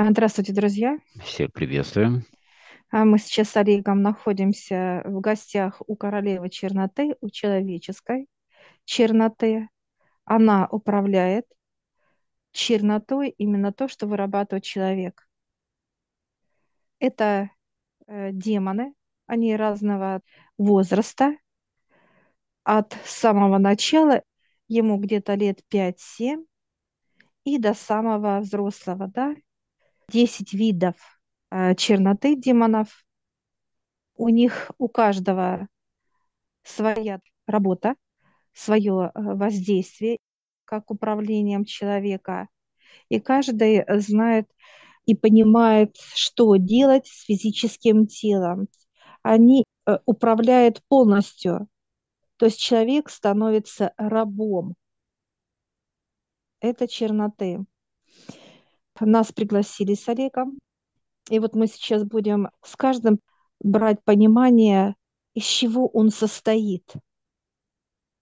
А, Здравствуйте, друзья. Всех приветствуем. А, Мы сейчас с Олегом находимся в гостях у королевы черноты, у человеческой черноты. Она управляет чернотой именно то, что вырабатывает человек. Это э, демоны, они разного возраста. От самого начала ему где-то лет 5-7 и до самого взрослого, да, 10 видов э, черноты демонов. У них у каждого своя работа, свое э, воздействие, как управлением человека. И каждый знает и понимает, что делать с физическим телом. Они э, управляют полностью. То есть человек становится рабом. Это черноты. Нас пригласили с Олегом. И вот мы сейчас будем с каждым брать понимание, из чего он состоит.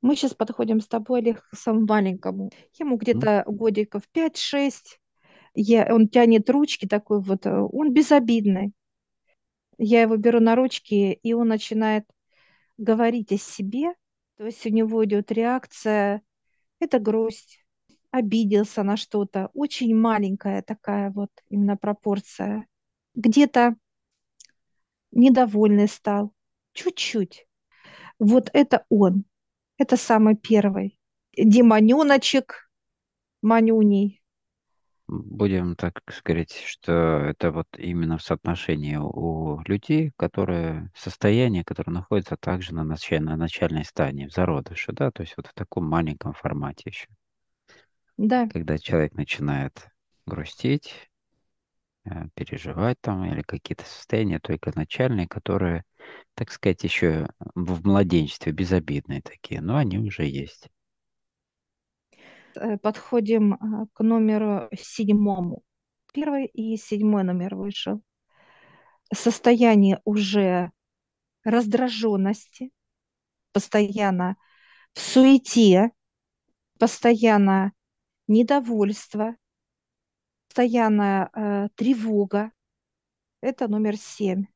Мы сейчас подходим с тобой, Олег, к самому маленькому. Ему где-то годиков 5-6. Я, он тянет ручки такой вот, э, он безобидный. Я его беру на ручки, и он начинает говорить о себе. То есть у него идет реакция, это грусть, обиделся на что-то. Очень маленькая такая вот именно пропорция. Где-то недовольный стал, чуть-чуть. Вот это он. Это самый первый. Демоненочек, манюней. Будем так говорить, что это вот именно в соотношении у людей, которые состояние, которое находится также на, началь, на начальной стадии, в зародыше, да, то есть вот в таком маленьком формате еще. Да, Когда человек начинает грустить, э, переживать там или какие-то состояния только начальные, которые, так сказать, еще в младенчестве безобидные такие, но они уже есть. э, подходим э, к номеру седьмому. Первый и седьмой номер вышел. Состояние уже раздраженности, постоянно в суете, постоянно недовольство, постоянная э, тревога. Это номер семь.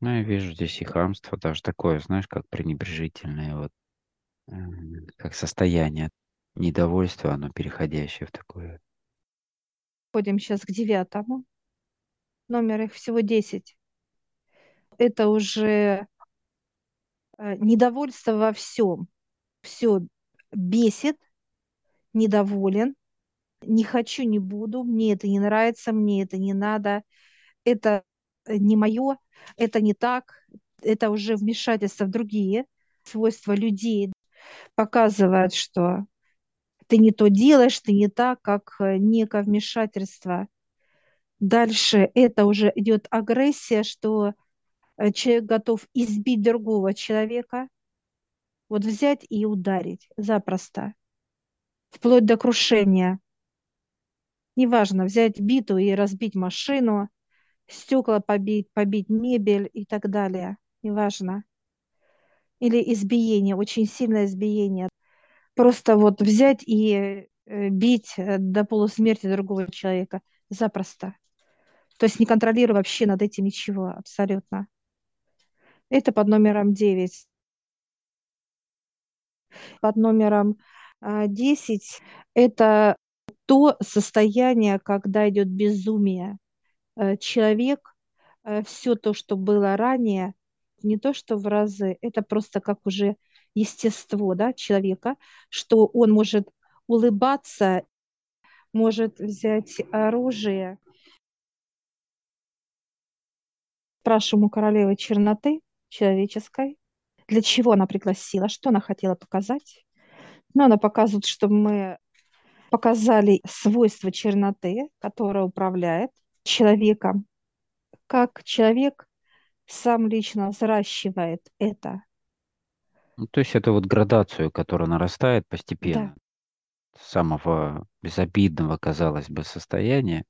Ну, я вижу здесь и хамство даже такое, знаешь, как пренебрежительное, вот, м, как состояние недовольства, оно переходящее в такое. Ходим сейчас к девятому. Номер их всего десять. Это уже э, недовольство во всем. Все бесит, недоволен, не хочу, не буду, мне это не нравится, мне это не надо, это э, не мое, это не так, это уже вмешательство в другие свойства людей, показывает, что ты не то делаешь, ты не так, как э, некое вмешательство. Дальше это уже идет агрессия, что э, человек готов избить другого человека, вот взять и ударить запросто, вплоть до крушения. Неважно, взять биту и разбить машину, стекла побить, побить мебель и так далее. Неважно. Или избиение, очень сильное избиение. Просто вот взять и э, бить э, до полусмерти другого человека запросто. То есть не контролируя вообще над этим ничего абсолютно. Это под номером 9. Под номером 10 это то состояние, когда идет безумие. Э, Человек, все то, что было ранее, не то что в разы, это просто как уже естество да, человека, что он может улыбаться, может взять оружие. Спрашиваем у королевы черноты человеческой, для чего она пригласила, что она хотела показать. Но она показывает, что мы показали свойства черноты, которая управляет человеком, как человек сам лично взращивает это. Ну, то есть это вот градацию, которая нарастает Да, постепенно, с самого безобидного, казалось бы, состояния,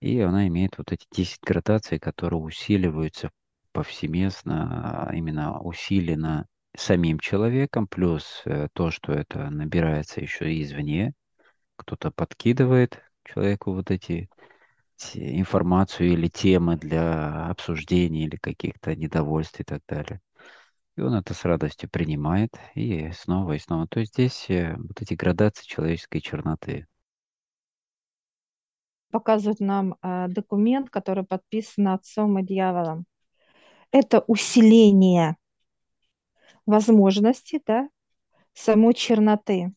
и она имеет вот эти 10 градаций, которые усиливаются повсеместно, а именно усиленно самим человеком, плюс э, то, что это набирается еще извне, кто-то подкидывает человеку вот эти информацию или темы для обсуждения или каких-то недовольств и так далее. И он это с радостью принимает и снова и снова. То есть здесь э, вот эти градации человеческой черноты. Показывает нам э, документ, который подписан отцом и дьяволом. Это усиление возможности, да, самой черноты.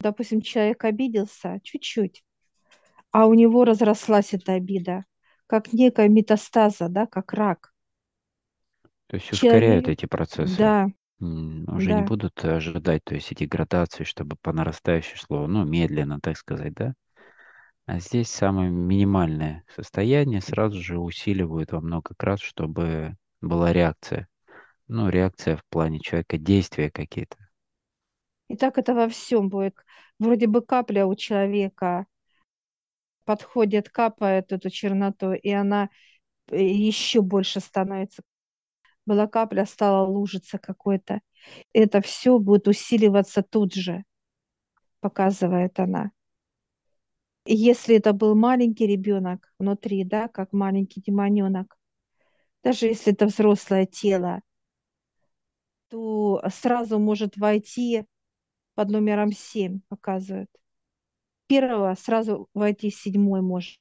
Допустим, человек обиделся чуть-чуть, а у него разрослась эта обида, как некая метастаза, да, как рак. То есть ускоряют Человек, эти процессы. да, Уже не да. будут ожидать, то есть эти градации, чтобы по нарастающей шло, ну, медленно, так сказать, да? А здесь самое минимальное состояние сразу же усиливают во много раз, чтобы была реакция. Ну, реакция в плане человека, действия какие-то. И так это во всем будет. Вроде бы капля у человека подходит, капает эту черноту, и она э, еще больше становится. Была капля, стала лужица какой-то. Это все будет усиливаться тут же, показывает она. Если это был маленький ребенок внутри, да, как маленький демоненок, даже если это взрослое тело, то сразу может войти под номером 7, показывает. Первого сразу войти седьмой может.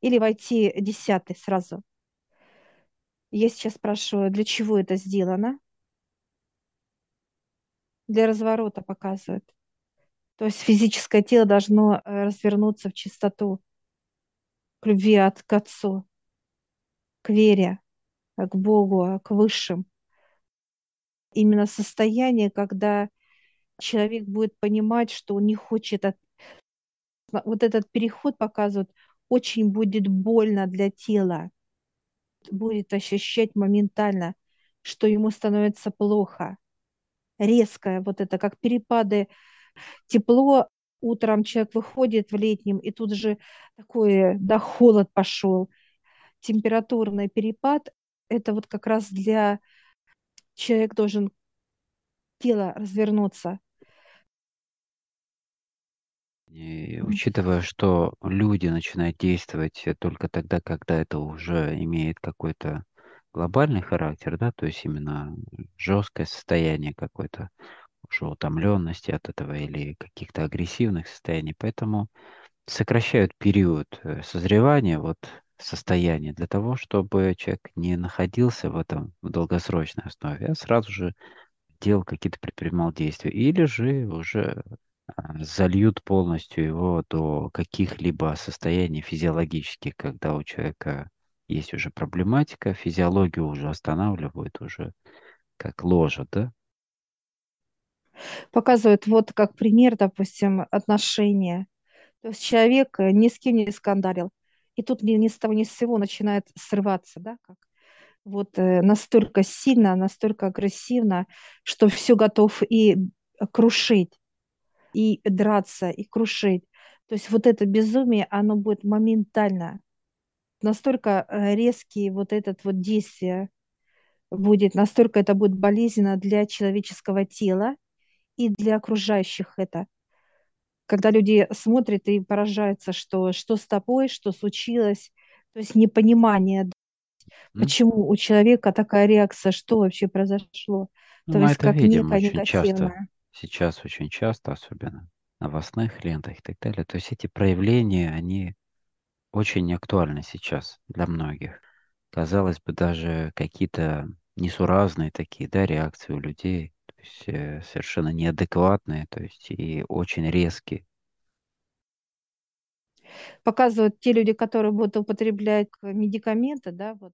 Или войти десятый сразу. Я сейчас спрашиваю, для чего это сделано? Для разворота показывает. То есть физическое тело должно э, развернуться в чистоту, к любви от, к Отцу, к вере, к Богу, к Высшим. Именно состояние, когда человек будет понимать, что он не хочет... От... Вот этот переход показывает, очень будет больно для тела, будет ощущать моментально, что ему становится плохо. Резкое вот это, как перепады. Тепло, утром человек выходит в летнем, и тут же такой, да, холод пошел, температурный перепад, это вот как раз для человек должен тело развернуться. И учитывая, что люди начинают действовать только тогда, когда это уже имеет какой-то глобальный характер, да, то есть именно жесткое состояние какой-то уже утомленности от этого или каких-то агрессивных состояний, поэтому сокращают период э, созревания, вот состояния для того, чтобы человек не находился в этом в долгосрочной основе, а сразу же делал какие-то предпринимал действия, или же уже а, зальют полностью его до каких-либо состояний физиологических, когда у человека есть уже проблематика, физиологию уже останавливают, уже как ложат, да? Показывает вот как пример, допустим, отношения. То есть человек э, ни с кем не скандалил, и тут ни, с того ни с сего начинает срываться, да, как вот э, настолько сильно, настолько агрессивно, что все готов и крушить, и драться, и крушить. То есть вот это безумие, оно будет моментально. Настолько э, резкий вот этот вот действие будет, настолько это будет болезненно для человеческого тела и для окружающих это. Когда люди смотрят и поражаются, что, что с тобой, что случилось, то есть непонимание, почему у человека такая реакция, что вообще произошло. Ну, То мы есть это как видим очень часто, сейчас очень часто, особенно новостных лентах и так далее. То есть эти проявления, они очень актуальны сейчас для многих. Казалось бы, даже какие-то несуразные такие, да, реакции у людей, э, совершенно неадекватные, то есть и очень резкие. Показывают те люди, которые будут употреблять медикаменты, да, вот,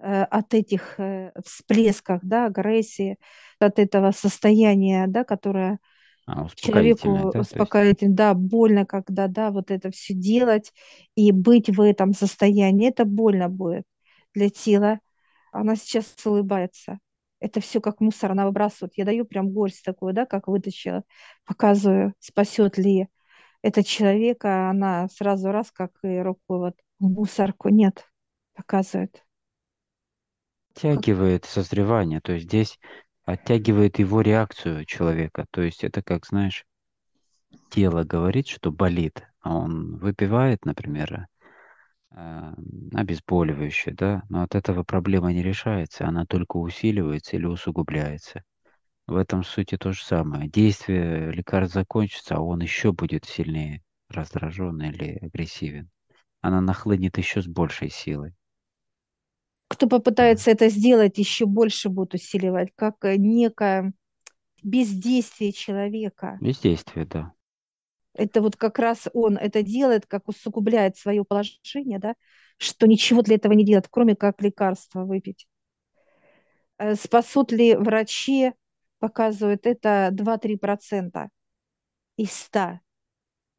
э, от этих э, всплесков, да, агрессии, от этого состояния, да, которое А, человеку да, успокоительно, да, больно, когда, да, вот это все делать и быть в этом состоянии, это больно будет для тела. Она сейчас улыбается. Это все как мусор, она выбрасывает. Я даю прям горсть такую, да, как вытащила, показываю, спасет ли это человека, она сразу раз, как и рукой вот в мусорку, нет, показывает. Оттягивает созревание, то есть здесь оттягивает его реакцию человека. То есть это как, знаешь, тело говорит, что болит, а он выпивает, например, обезболивающее, да, но от этого проблема не решается, она только усиливается или усугубляется. В этом сути то же самое. Действие лекарств закончится, а он еще будет сильнее раздражен или агрессивен. Она нахлынет еще с большей силой. Кто попытается это сделать, еще больше будет усиливать, как э, некое бездействие человека. Бездействие, да. Это вот как раз он это делает, как усугубляет свое положение, да, что ничего для этого не делает, кроме как лекарства выпить. Э, Спасут ли врачи, показывают это 2-3% из 100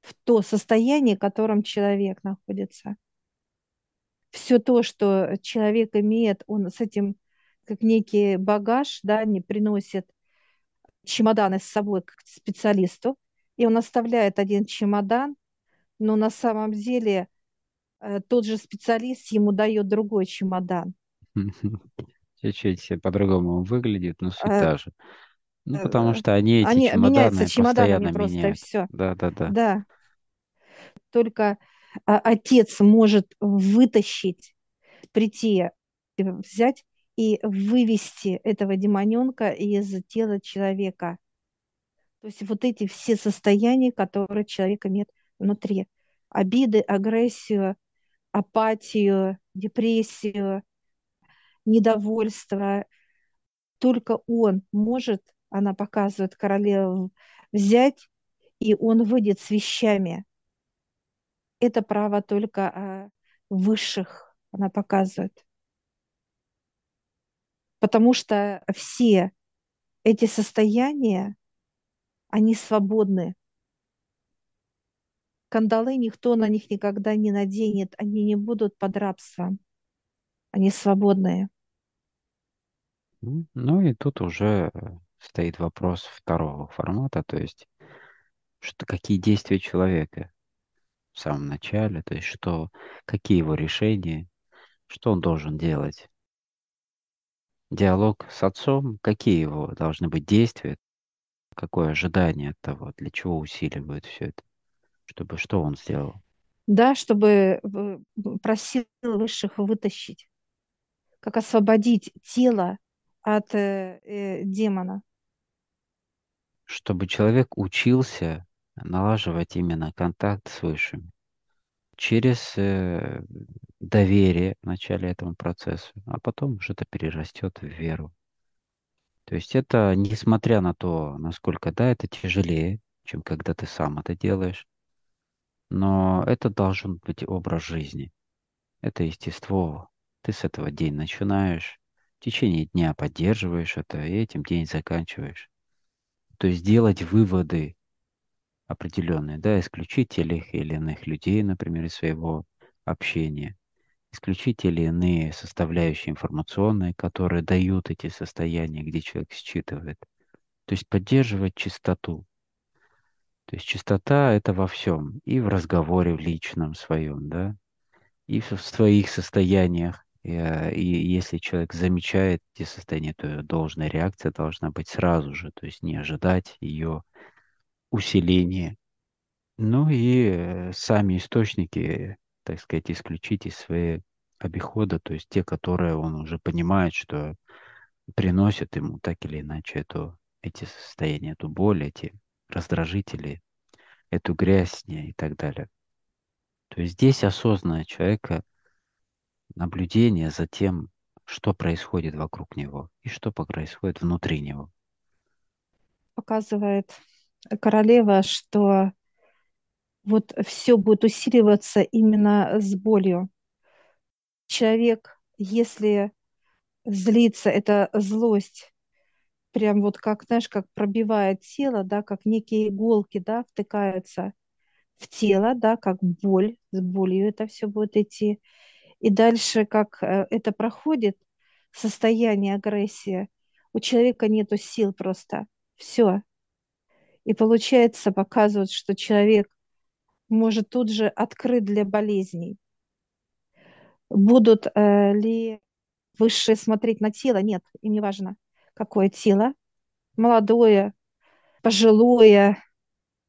в то состояние, в котором человек находится. Все то, что человек имеет, он с этим как некий багаж, да, не приносит чемоданы с собой к специалисту, и он оставляет один чемодан, но на самом деле э, тот же специалист ему дает другой чемодан. Чуть-чуть по-другому выглядит, но суть Э, та же. Ну, потому э, что они, эти Они меняются чемоданы, чемоданами постоянно просто, меняют. все. Да-да-да. Да, только а, отец может вытащить, прийти, взять и вывести этого демоненка из тела человека. То есть вот эти все состояния, которые человек имеет внутри. Обиды, агрессию, апатию, депрессию, недовольство. Только он может, она показывает королеву, взять, и он выйдет с вещами. Это право только а, высших, она показывает. Потому что все эти состояния, они свободны. Кандалы никто на них никогда не наденет, они не будут под рабством, они свободные. Ну и тут уже э, стоит вопрос второго формата, то есть что, какие действия человека в самом начале, то есть что, какие его решения, что он должен делать. Диалог с отцом, какие его должны быть действия, какое ожидание от того, для чего усиливают все это, чтобы что он сделал, Да, чтобы э, просил высших вытащить, как освободить тело от э, э, демона. чтобы человек учился налаживать именно контакт с высшими через э, доверие в начале этому процессу, а потом уже это перерастет в веру. То есть это, несмотря на то, насколько, да, это тяжелее, чем когда ты сам это делаешь, но это должен быть образ жизни. Это естество. Ты с этого день начинаешь, в течение дня поддерживаешь это, и этим день заканчиваешь. То есть делать выводы определенные, да, исключить тех или иных людей, например, из своего общения, исключить те или иные составляющие информационные, которые дают эти состояния, где человек считывает. То есть поддерживать чистоту. То есть чистота это во всем, и в разговоре в личном своем, да, и в своих состояниях. И, э, если человек замечает эти состояния, то должная реакция должна быть сразу же, то есть не ожидать ее усиления. Ну и э, сами источники, так сказать, исключить из своего обихода, то есть те, которые он уже понимает, что приносят ему так или иначе эту, эти состояния, эту боль, эти раздражители, эту грязь и так далее. То есть здесь осознанное человека наблюдение за тем, что происходит вокруг него и что происходит внутри него. Показывает королева, что вот все будет усиливаться именно с болью. Человек, если злится, это злость, прям вот как, знаешь, как пробивает тело, да, как некие иголки, да, втыкаются в тело, да, как боль, с болью это все будет идти. И дальше, как э, это проходит, состояние агрессии, у человека нету сил просто. Все. И получается, показывают, что человек может тут же открыт для болезней. Будут э, ли высшие смотреть на тело? Нет, им не важно, какое тело. Молодое, пожилое,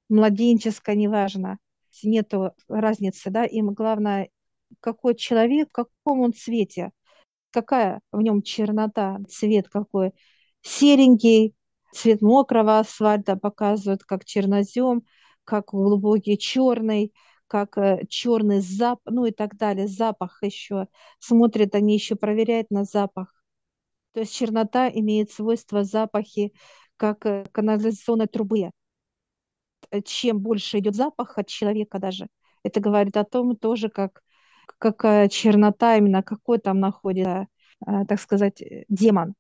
младенческое, неважно. Нету разницы, да, им главное, какой человек, в каком он цвете, какая в нем чернота, цвет какой. Серенький, цвет мокрого асфальта показывают, как чернозем, как глубокий черный, как э, черный запах, ну и так далее, запах еще. Смотрят они еще, проверяют на запах. То есть чернота имеет свойство запахи, как э, канализационной трубы. Э, чем больше идет запах от человека даже, это говорит о том тоже, как какая чернота именно, какой там находится, так сказать, демон,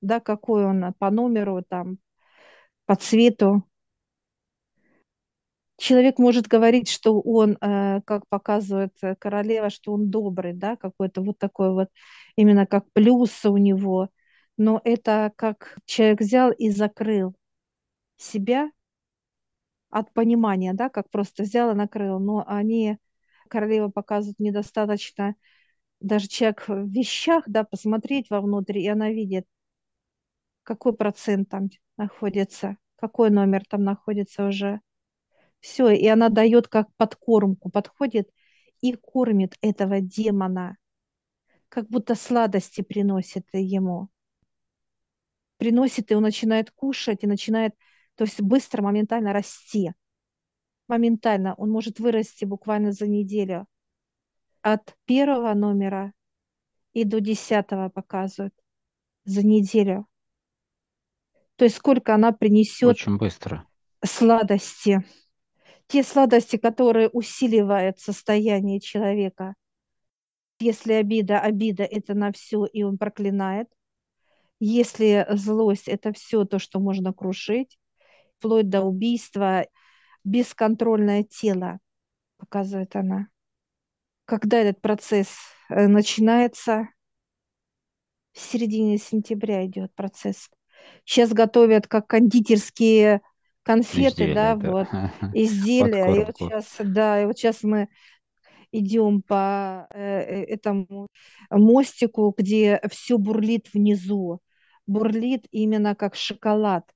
да, какой он по номеру, там, по цвету, человек может говорить, что он, э, как показывает э, королева, что он добрый, да, какой-то вот такой вот, именно как плюс у него, но это как человек взял и закрыл себя от понимания, да, как просто взял и накрыл, но они, королева показывает недостаточно, даже человек в вещах, да, посмотреть вовнутрь, и она видит, какой процент там находится, какой номер там находится уже все, и она дает как подкормку, подходит и кормит этого демона, как будто сладости приносит ему. Приносит, и он начинает кушать, и начинает, то есть быстро, моментально расти. Моментально. Он может вырасти буквально за неделю. От первого номера и до десятого показывают за неделю. То есть сколько она принесет Очень быстро. сладости те сладости, которые усиливают состояние человека. Если обида, обида – это на все, и он проклинает. Если злость – это все то, что можно крушить, вплоть до убийства, бесконтрольное тело, показывает она. Когда этот процесс э, начинается, в середине сентября идет процесс. Сейчас готовят как кондитерские конфеты, Изделия, да, да. вот, изделия. И вот сейчас, да, и вот сейчас мы идем по э, э, этому мостику, где все бурлит внизу. Бурлит именно как шоколад.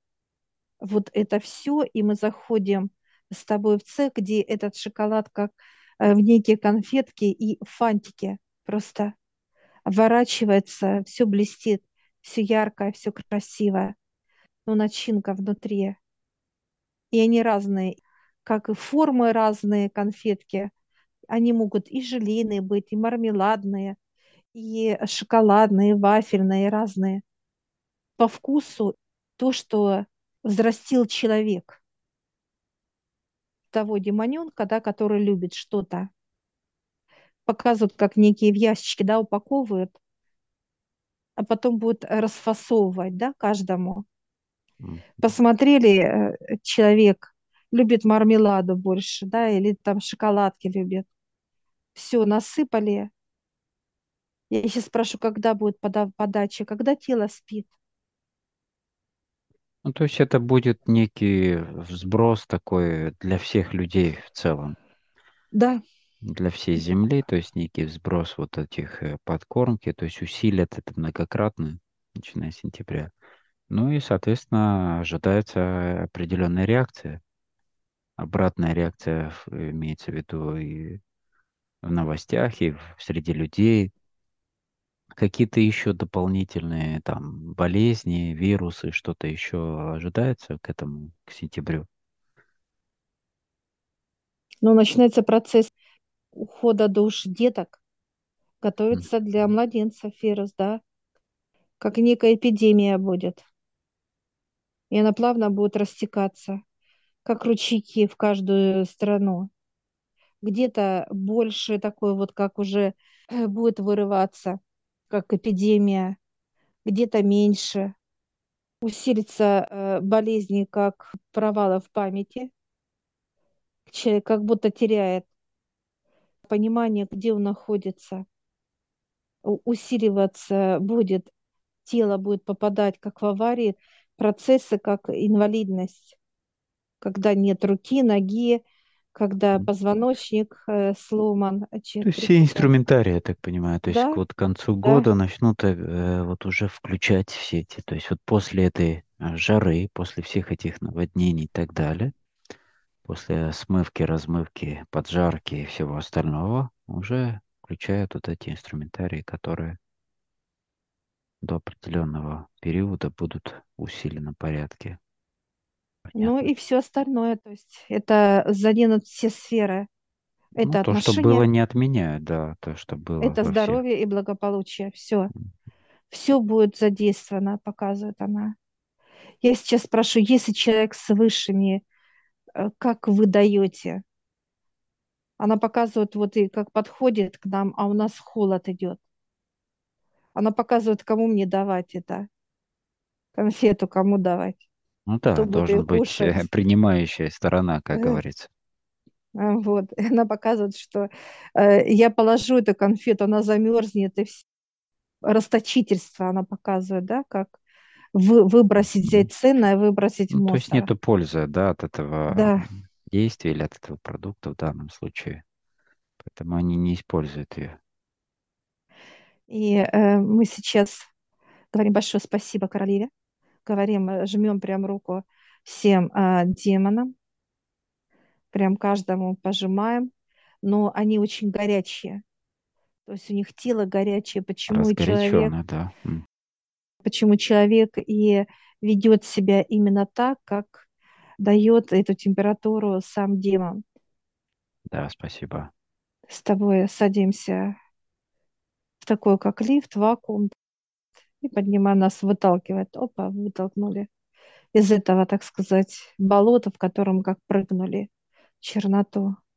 Вот это все, и мы заходим с тобой в цех, где этот шоколад как э, в некие конфетки и фантики просто оборачивается, все блестит, все яркое, все красивое. Но начинка внутри и они разные, как и формы разные конфетки. Они могут и желейные быть, и мармеладные, и шоколадные, и вафельные, разные. По вкусу то, что взрастил человек. Того демоненка, да, который любит что-то. Показывают, как некие в ящички, да, упаковывают, а потом будут расфасовывать, да, каждому посмотрели, э, человек любит мармеладу больше, да, или там шоколадки любит. Все, насыпали. Я сейчас спрашиваю, когда будет пода- подача, когда тело спит. Ну, то есть это будет некий взброс такой для всех людей в целом, Да, для всей Земли, то есть некий взброс вот этих э, подкормки, то есть усилят это многократно, начиная с сентября. Ну и, соответственно, ожидается определенная реакция. Обратная реакция в- имеется в виду и в новостях, и в- среди людей. Какие-то еще дополнительные там болезни, вирусы, что-то еще ожидается к этому, к сентябрю? но начинается процесс ухода душ деток, готовится для младенцев вирус, да, как некая эпидемия будет. И она плавно будет растекаться, как ручейки в каждую страну. Где-то больше такой вот, как уже э, будет вырываться, как эпидемия, где-то меньше. Усилится э, болезни, как провалы в памяти. Человек как будто теряет понимание, где он находится. Усиливаться будет, тело будет попадать как в аварии, процессы как инвалидность, когда нет руки, ноги, когда позвоночник э, сломан, а То есть все инструментарии, я так понимаю, то есть Да, вот к концу да, года начнут э, вот уже включать все эти, то есть вот после этой э, жары, после всех этих наводнений и так далее, после смывки, размывки, поджарки и всего остального уже включают вот эти инструментарии, которые до определенного периода будут в усиленном порядке. Ну Понятно. и все остальное, то есть это заденут все сферы. Ну, Это то, что было, не отменяют, да, то, что было это во всех. здоровье и благополучие. Все. Все будет задействовано, показывает она. Я сейчас спрашиваю, если человек с высшими, э, как вы даете? Она показывает, вот и как подходит к нам, а у нас холод идет. Она показывает, кому мне давать это, конфету кому давать, Ну кто да, будет должен быть э, кушать. принимающая сторона, как говорится. А, Вот. Она показывает, что э, я положу эту конфету, она замерзнет, и все. Расточительство она показывает, да, как вы, выбросить, взять ценное, выбросить Ну, то есть мусор. нету пользы, да, от этого Да, действия или от этого продукта в данном случае. Поэтому они не используют ее. И э, мы сейчас говорим большое спасибо королеве, говорим, э, жмем прям руку всем э, демонам, прям каждому пожимаем, но они очень горячие, то есть у них тело горячее, почему человек, да. Почему человек и ведет себя именно так, как дает эту температуру сам демон. Да, спасибо. С тобой садимся такой, как лифт, вакуум, и поднимаем нас, выталкивает. Опа, вытолкнули из этого, так сказать, болота, в котором как прыгнули черноту.